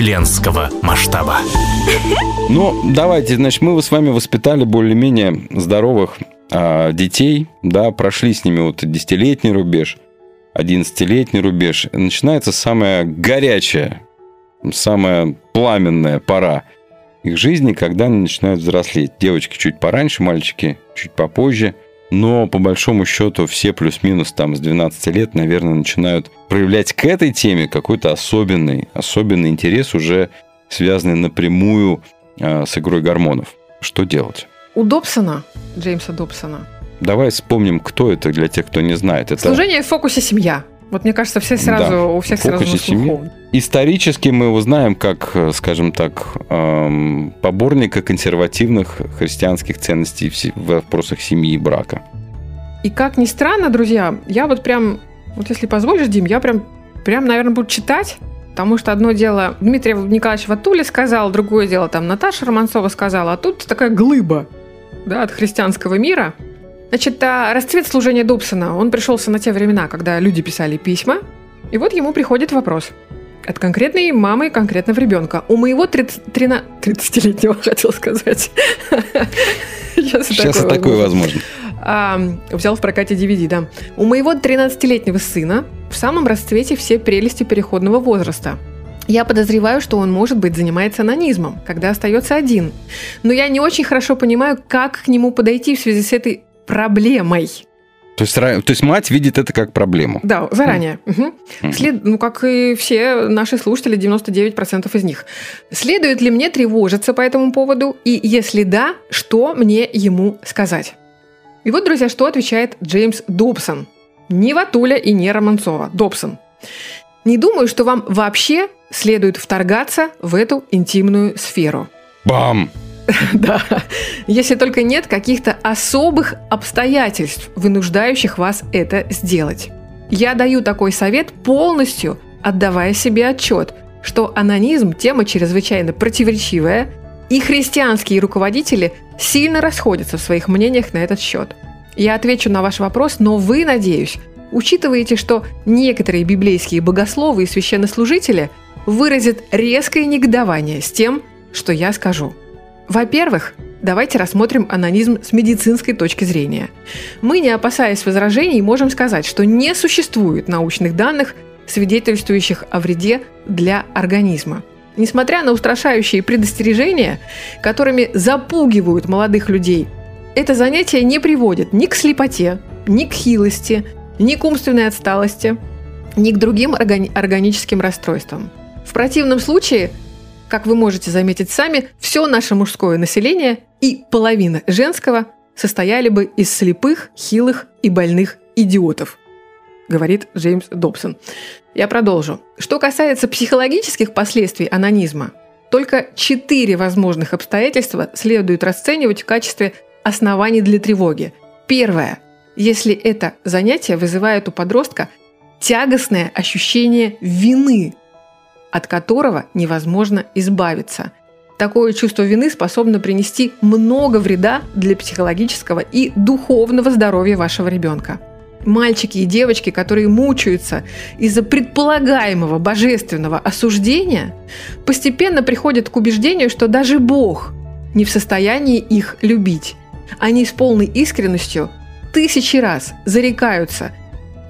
Вселенского масштаба. Ну, давайте, значит, мы с вами воспитали более-менее здоровых а, детей, да, прошли с ними вот десятилетний рубеж, 11-летний рубеж. Начинается самая горячая, самая пламенная пора их жизни, когда они начинают взрослеть. Девочки чуть пораньше, мальчики чуть попозже. Но по большому счету все плюс-минус там с 12 лет, наверное, начинают проявлять к этой теме какой-то особенный, особенный интерес, уже связанный напрямую э, с игрой гормонов. Что делать? У Добсона, Джеймса Добсона, Давай вспомним, кто это для тех, кто не знает. Это служение в фокусе семья. Вот мне кажется, все сразу, Да, у всех сразу на слуху. семьи. Исторически мы его знаем как, скажем так, эм, поборника консервативных христианских ценностей в вопросах семьи и брака. И как ни странно, друзья, я вот прям, вот если позволишь, Дим, я прям, прям, наверное, буду читать, потому что одно дело Дмитрий Николаевич Ватули сказал, другое дело там Наташа Романцова сказала, а тут такая глыба да, от христианского мира. Значит, а расцвет служения Добсона, он пришелся на те времена, когда люди писали письма, и вот ему приходит вопрос от конкретной мамы конкретного ребенка. У моего 30, 13 30-летнего, хотел сказать. Сейчас, Сейчас такое возможно. а, взял в прокате DVD, да. У моего 13-летнего сына в самом расцвете все прелести переходного возраста. Я подозреваю, что он, может быть, занимается анонизмом, когда остается один. Но я не очень хорошо понимаю, как к нему подойти в связи с этой проблемой. То есть, то есть мать видит это как проблему. Да, заранее. Мгм. След- Ну, как и все наши слушатели, 99% из них. Следует ли мне тревожиться по этому поводу? И если да, что мне ему сказать? И вот, друзья, что отвечает Джеймс Добсон. Не Ватуля и не Романцова. Добсон. Не думаю, что вам вообще следует вторгаться в эту интимную сферу. Бам! Да, если только нет каких-то особых обстоятельств, вынуждающих вас это сделать. Я даю такой совет полностью, отдавая себе отчет, что анонизм – тема чрезвычайно противоречивая, и христианские руководители сильно расходятся в своих мнениях на этот счет. Я отвечу на ваш вопрос, но вы, надеюсь, учитываете, что некоторые библейские богословы и священнослужители выразят резкое негодование с тем, что я скажу. Во-первых, давайте рассмотрим анонизм с медицинской точки зрения. Мы, не опасаясь возражений, можем сказать, что не существует научных данных, свидетельствующих о вреде для организма. Несмотря на устрашающие предостережения, которыми запугивают молодых людей, это занятие не приводит ни к слепоте, ни к хилости, ни к умственной отсталости, ни к другим органи- органическим расстройствам. В противном случае как вы можете заметить сами, все наше мужское население и половина женского состояли бы из слепых, хилых и больных идиотов, говорит Джеймс Добсон. Я продолжу. Что касается психологических последствий анонизма, только четыре возможных обстоятельства следует расценивать в качестве оснований для тревоги. Первое. Если это занятие вызывает у подростка тягостное ощущение вины от которого невозможно избавиться. Такое чувство вины способно принести много вреда для психологического и духовного здоровья вашего ребенка. Мальчики и девочки, которые мучаются из-за предполагаемого божественного осуждения, постепенно приходят к убеждению, что даже Бог не в состоянии их любить. Они с полной искренностью тысячи раз зарекаются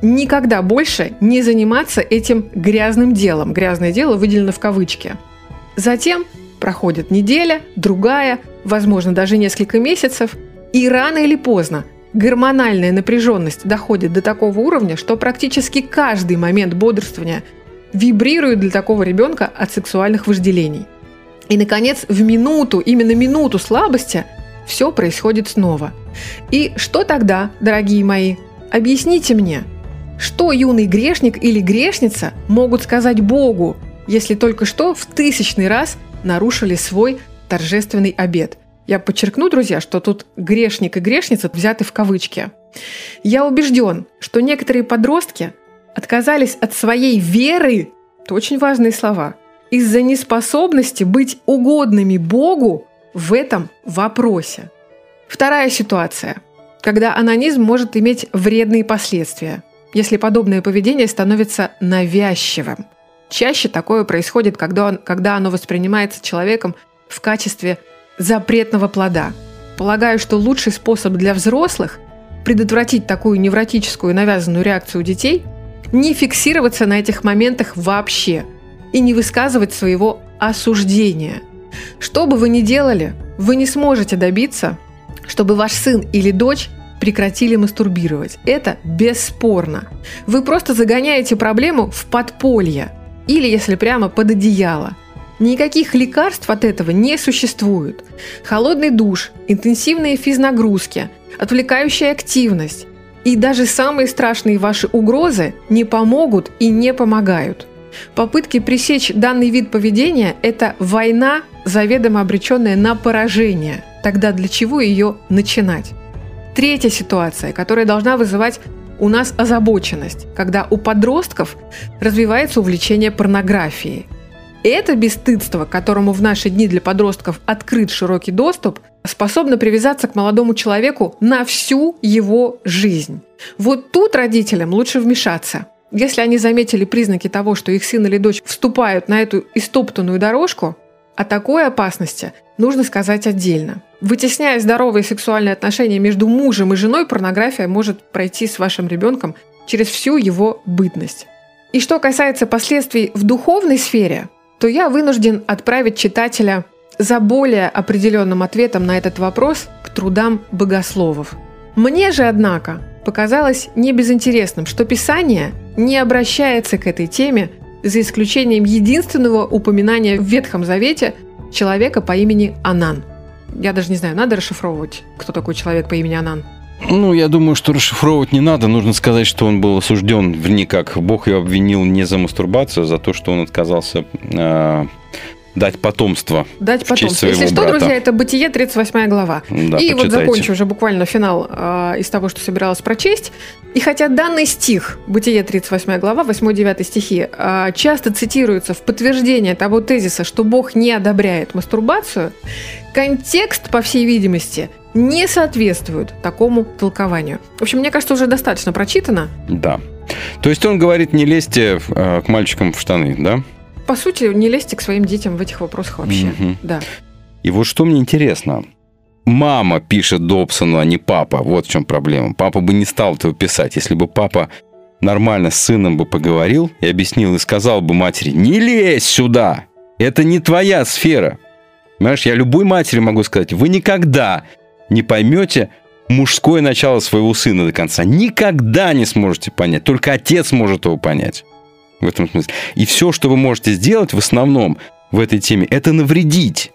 никогда больше не заниматься этим грязным делом. Грязное дело выделено в кавычки. Затем проходит неделя, другая, возможно, даже несколько месяцев, и рано или поздно гормональная напряженность доходит до такого уровня, что практически каждый момент бодрствования вибрирует для такого ребенка от сексуальных вожделений. И, наконец, в минуту, именно минуту слабости, все происходит снова. И что тогда, дорогие мои? Объясните мне, что юный грешник или грешница могут сказать Богу, если только что в тысячный раз нарушили свой торжественный обед? Я подчеркну, друзья, что тут грешник и грешница взяты в кавычки. Я убежден, что некоторые подростки отказались от своей веры, это очень важные слова, из-за неспособности быть угодными Богу в этом вопросе. Вторая ситуация, когда анонизм может иметь вредные последствия, если подобное поведение становится навязчивым. Чаще такое происходит, когда, он, когда оно воспринимается человеком в качестве запретного плода. Полагаю, что лучший способ для взрослых предотвратить такую невротическую навязанную реакцию у детей – не фиксироваться на этих моментах вообще и не высказывать своего осуждения. Что бы вы ни делали, вы не сможете добиться, чтобы ваш сын или дочь прекратили мастурбировать. Это бесспорно. Вы просто загоняете проблему в подполье или, если прямо, под одеяло – Никаких лекарств от этого не существует. Холодный душ, интенсивные физнагрузки, отвлекающая активность и даже самые страшные ваши угрозы не помогут и не помогают. Попытки пресечь данный вид поведения – это война, заведомо обреченная на поражение. Тогда для чего ее начинать? Третья ситуация, которая должна вызывать у нас озабоченность, когда у подростков развивается увлечение порнографией – это бесстыдство, которому в наши дни для подростков открыт широкий доступ, способно привязаться к молодому человеку на всю его жизнь. Вот тут родителям лучше вмешаться. Если они заметили признаки того, что их сын или дочь вступают на эту истоптанную дорожку, о такой опасности нужно сказать отдельно. Вытесняя здоровые сексуальные отношения между мужем и женой, порнография может пройти с вашим ребенком через всю его бытность. И что касается последствий в духовной сфере, то я вынужден отправить читателя за более определенным ответом на этот вопрос к трудам богословов. Мне же, однако, показалось небезынтересным, что Писание не обращается к этой теме за исключением единственного упоминания в Ветхом Завете человека по имени Анан. Я даже не знаю, надо расшифровывать, кто такой человек по имени Анан. Ну, я думаю, что расшифровывать не надо. Нужно сказать, что он был осужден в никак. Бог его обвинил не за мастурбацию, а за то, что он отказался э, дать потомство. Дать потомство. Если что, брата. друзья, это Бытие, 38 глава. Да, и почитайте. вот закончу уже буквально финал э, из того, что собиралась прочесть. И хотя данный стих, Бытие, 38 глава, 8-9 стихи, э, часто цитируется в подтверждение того тезиса, что Бог не одобряет мастурбацию, контекст, по всей видимости, не соответствует такому толкованию. В общем, мне кажется, уже достаточно прочитано. Да. То есть он говорит, не лезьте э, к мальчикам в штаны, да? По сути, не лезьте к своим детям в этих вопросах вообще. Мгм. Да. И вот что мне интересно. Мама пишет Добсону, а не папа. Вот в чем проблема. Папа бы не стал этого писать. Если бы папа нормально с сыном бы поговорил и объяснил, и сказал бы матери, не лезь сюда, это не твоя сфера. Понимаешь, я любой матери могу сказать, вы никогда не поймете мужское начало своего сына до конца. Никогда не сможете понять. Только отец может его понять. В этом смысле. И все, что вы можете сделать в основном в этой теме, это навредить.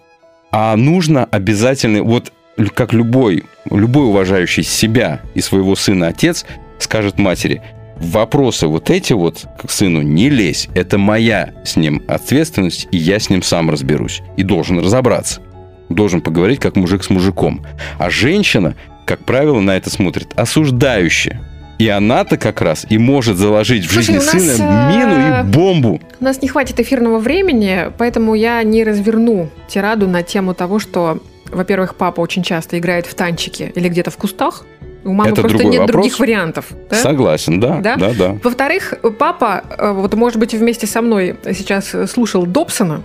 А нужно обязательно, вот как любой, любой уважающий себя и своего сына отец скажет матери, вопросы вот эти вот к сыну не лезь. Это моя с ним ответственность, и я с ним сам разберусь. И должен разобраться. Должен поговорить как мужик с мужиком. А женщина, как правило, на это смотрит осуждающе. И она-то как раз и может заложить в Слушай, жизни у нас, сына э, мину и бомбу. У нас не хватит эфирного времени, поэтому я не разверну тираду на тему того, что, во-первых, папа очень часто играет в танчики или где-то в кустах. У мамы Это просто нет вопрос. других вариантов. да? Согласен, да, Да? да, да. Во-вторых, папа, э, вот, может быть, вместе со мной сейчас слушал Добсона,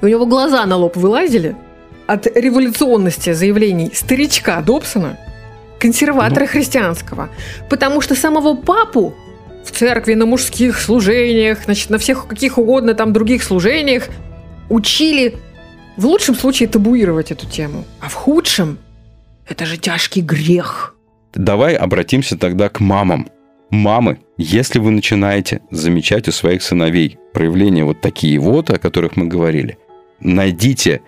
и у него глаза на лоб вылазили от революционности заявлений старичка Добсона, консерватора христианского. Потому что самого папу в церкви, на мужских служениях, значит, на всех каких угодно там других служениях учили в лучшем случае табуировать эту тему, а в худшем это же тяжкий грех. Давай обратимся тогда к мамам. Мамы, если вы начинаете замечать у своих сыновей проявления вот такие вот, о которых мы говорили, найдите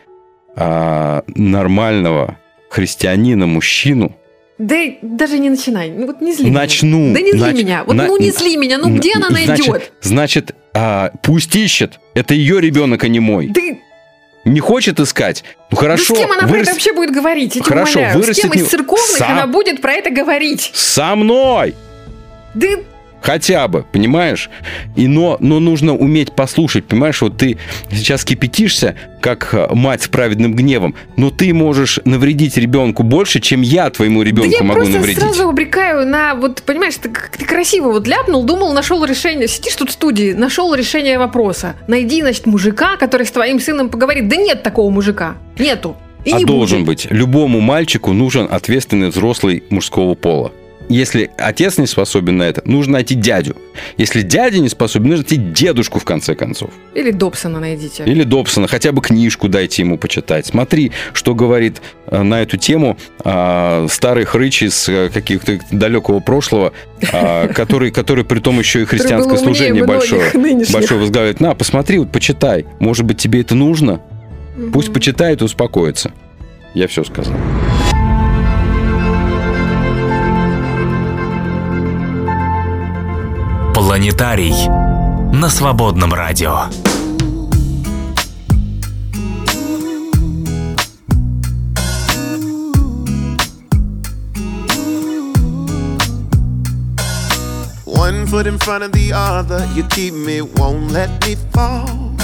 а, нормального христианина, мужчину, Да даже не начинай. Ну вот не зли Начну. меня. Да не зли Нач- меня. Вот на- ну не зли меня. Ну где она Значит- найдет? Значит, а, пусть ищет. Это ее ребенок, а не мой. Ты Не хочет искать? Ну хорошо. да с кем она про вырас- это вообще будет говорить? Я тебя Хорошо, умоляю. С кем из церковных Сам. она будет про это говорить? Со мной! Да Хотя бы, понимаешь? И но, но нужно уметь послушать, понимаешь? Вот ты сейчас кипятишься, как э, мать с праведным гневом, но ты можешь навредить ребенку больше, чем я твоему Да ребенку я могу просто навредить. сразу обрекаю на, вот, понимаешь, ты, ты красиво вот ляпнул, думал, нашел решение, сидишь тут в студии, нашел решение вопроса. Найди, значит, мужика, который с твоим сыном поговорит. Да нет такого мужика. Нету. И а не должен будет. быть. Любому мальчику нужен ответственный взрослый мужского пола. Если отец не способен на это, нужно найти дядю. Если дядя не способен, нужно найти дедушку в конце концов. Или Добсона найдите. Или Добсона, хотя бы книжку дайте ему почитать. Смотри, что говорит э, на эту тему э, старый хрыч из э, каких-то далекого прошлого, э, который, который при том еще и христианское служение большое, большое возглавляет. На, посмотри, вот почитай. Может быть, тебе это нужно? Пусть почитает и успокоится. Я все сказал. Планетарий на свободном радио. One foot in front of the other, you keep me, won't let me fall.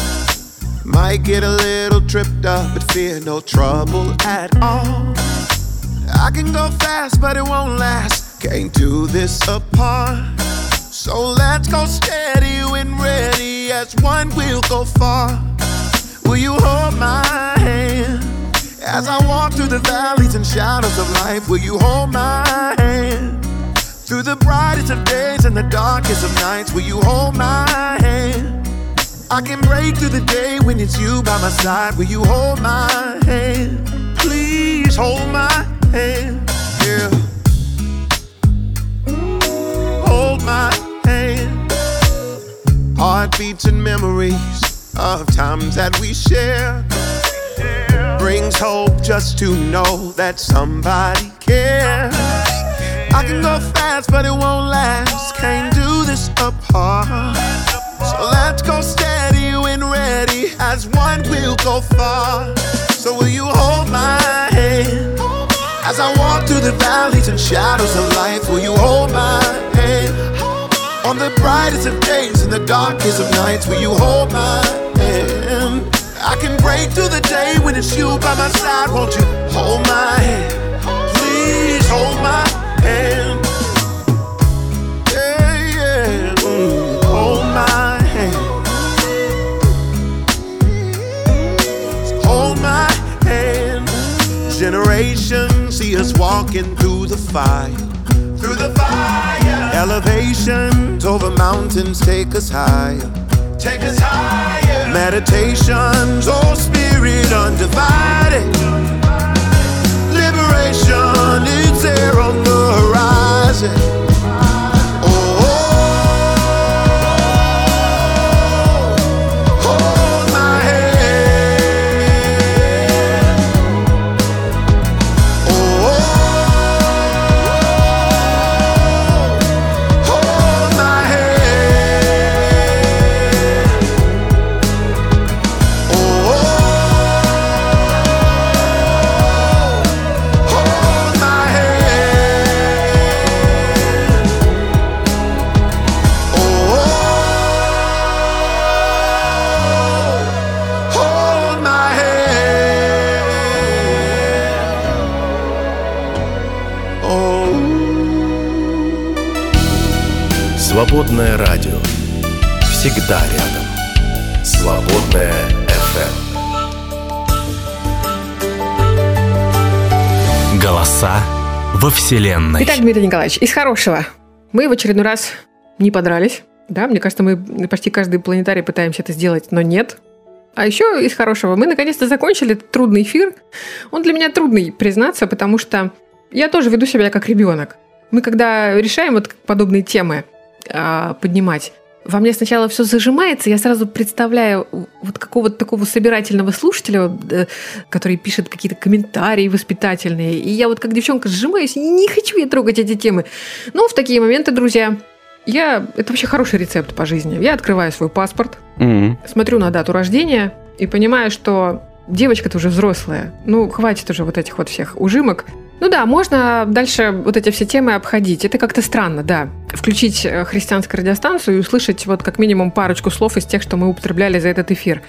Might get a little tripped up, but fear no trouble at all. I can go fast, but it won't last. Can't do this apart. So let's go steady when ready, as one we'll go far. Will you hold my hand as I walk through the valleys and shadows of life? Will you hold my hand? Through the brightest of days and the darkest of nights, will you hold my hand? I can break through the day when it's you by my side. Will you hold my hand? Please hold my hand. Yeah. Hold my hand. Heartbeats and memories of times that we share. Brings hope just to know that somebody cares. I can go fast, but it won't last. Can't do this apart. So let's go steady when ready. As one, we'll go far. So will you hold my hand? As I walk through the valleys and shadows of life, will you hold my? On the brightest of days and the darkest of nights, will you hold my hand? I can break through the day when it's you by my side. Won't you hold my hand? Please hold my hand. Yeah, yeah. Mm, hold my hand. Hold my hand. Generations see us walking through the fire. Through the fire. Elevations over mountains take us higher. Take us higher. Meditations, oh spirit undivided. Liberation is there on the horizon. Свободное радио. Всегда рядом. Свободное FM. Голоса во Вселенной. Итак, Дмитрий Николаевич, из хорошего. Мы в очередной раз не подрались. Да, мне кажется, мы почти каждый планетарий пытаемся это сделать, но нет. А еще из хорошего, мы наконец-то закончили этот трудный эфир. Он для меня трудный, признаться, потому что я тоже веду себя как ребенок. Мы когда решаем вот подобные темы а, поднимать, во мне сначала все зажимается, я сразу представляю вот какого-то такого собирательного слушателя, э, который пишет какие-то комментарии воспитательные. И я вот как девчонка сжимаюсь, не хочу я трогать эти темы. Но в такие моменты, друзья, я... Это вообще хороший рецепт по жизни. Я открываю свой паспорт, Мгм. смотрю на дату рождения и понимаю, что девочка-то уже взрослая. Ну, хватит уже вот этих вот всех ужимок. Ну да, можно дальше вот эти все темы обходить. Это как-то странно, да. Включить э, христианскую радиостанцию и услышать вот как минимум парочку слов из тех, что мы употребляли за этот эфир.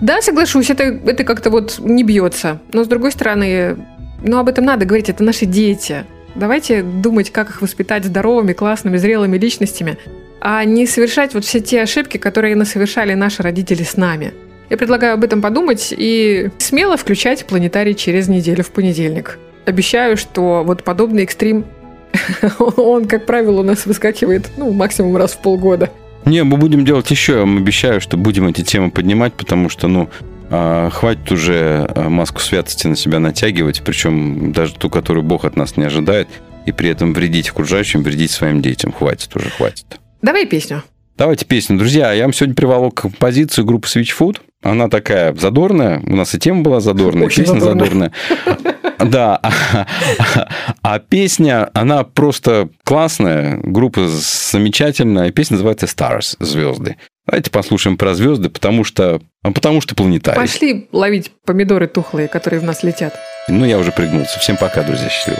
Да, соглашусь, это, это как-то вот не бьется. Но с другой стороны, ну об этом надо говорить, это наши дети. Давайте думать, как их воспитать здоровыми, классными, зрелыми личностями, а не совершать вот все те ошибки, которые совершали наши родители с нами. Я предлагаю об этом подумать и смело включать планетарий через неделю в понедельник. Обещаю, что вот подобный экстрим, он, как правило, у нас выскакивает, ну, максимум раз в полгода. Не, мы будем делать еще. Я вам обещаю, что будем эти темы поднимать, потому что, ну, а, хватит уже а, маску святости на себя натягивать, причем даже ту, которую Бог от нас не ожидает, и при этом вредить окружающим, вредить своим детям. Хватит уже, хватит. Давай песню. Давайте песню. Друзья, я вам сегодня приволок композицию группы Switch Food. Она такая задорная. У нас и тема была задорная, Очень песня задорная. задорная. Да. А песня, она просто классная. Группа замечательная. Песня называется Stars, звезды. Давайте послушаем про звезды, потому что, а потому что планетарий. Пошли ловить помидоры тухлые, которые в нас летят. Ну, я уже пригнулся. Всем пока, друзья, счастливо.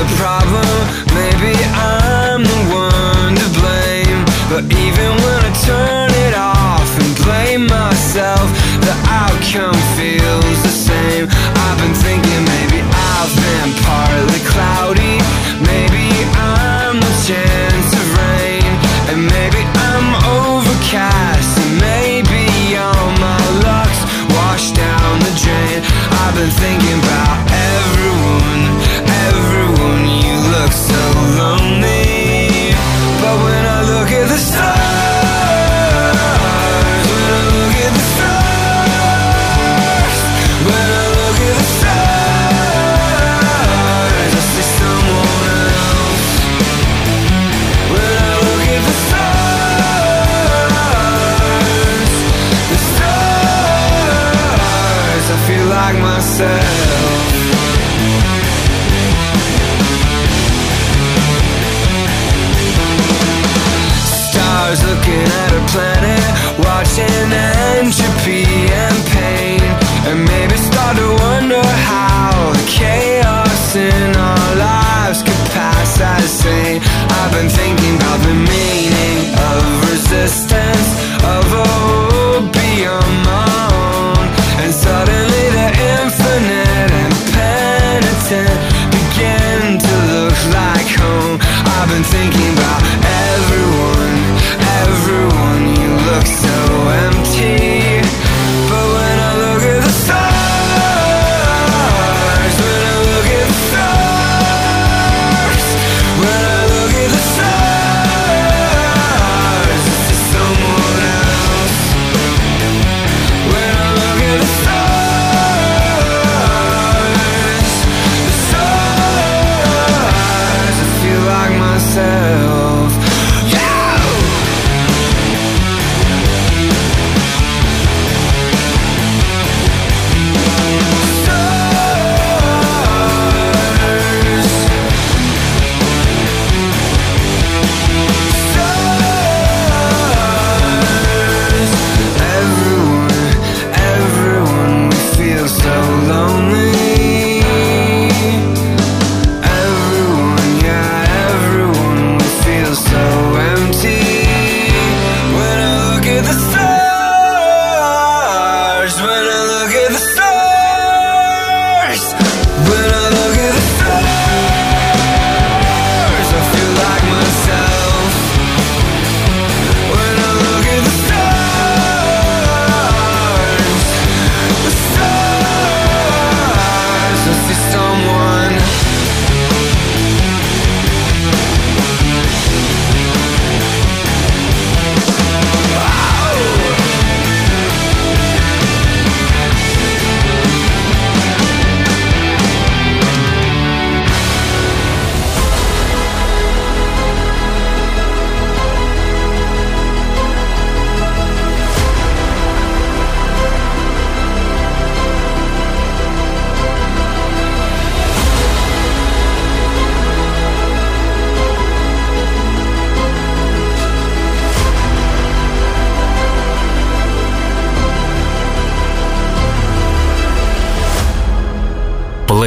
The problem, maybe I'm the one to blame. But even when I turn it off and blame myself, the outcome feels the same. I've been thinking maybe I've been partly cloudy, maybe I'm the chance of rain, and maybe I'm overcast, and maybe all my luck's washed down the drain. I've been thinking about everyone.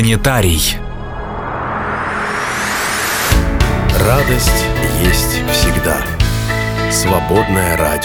Планетарий. Радость есть всегда. Свободное радио.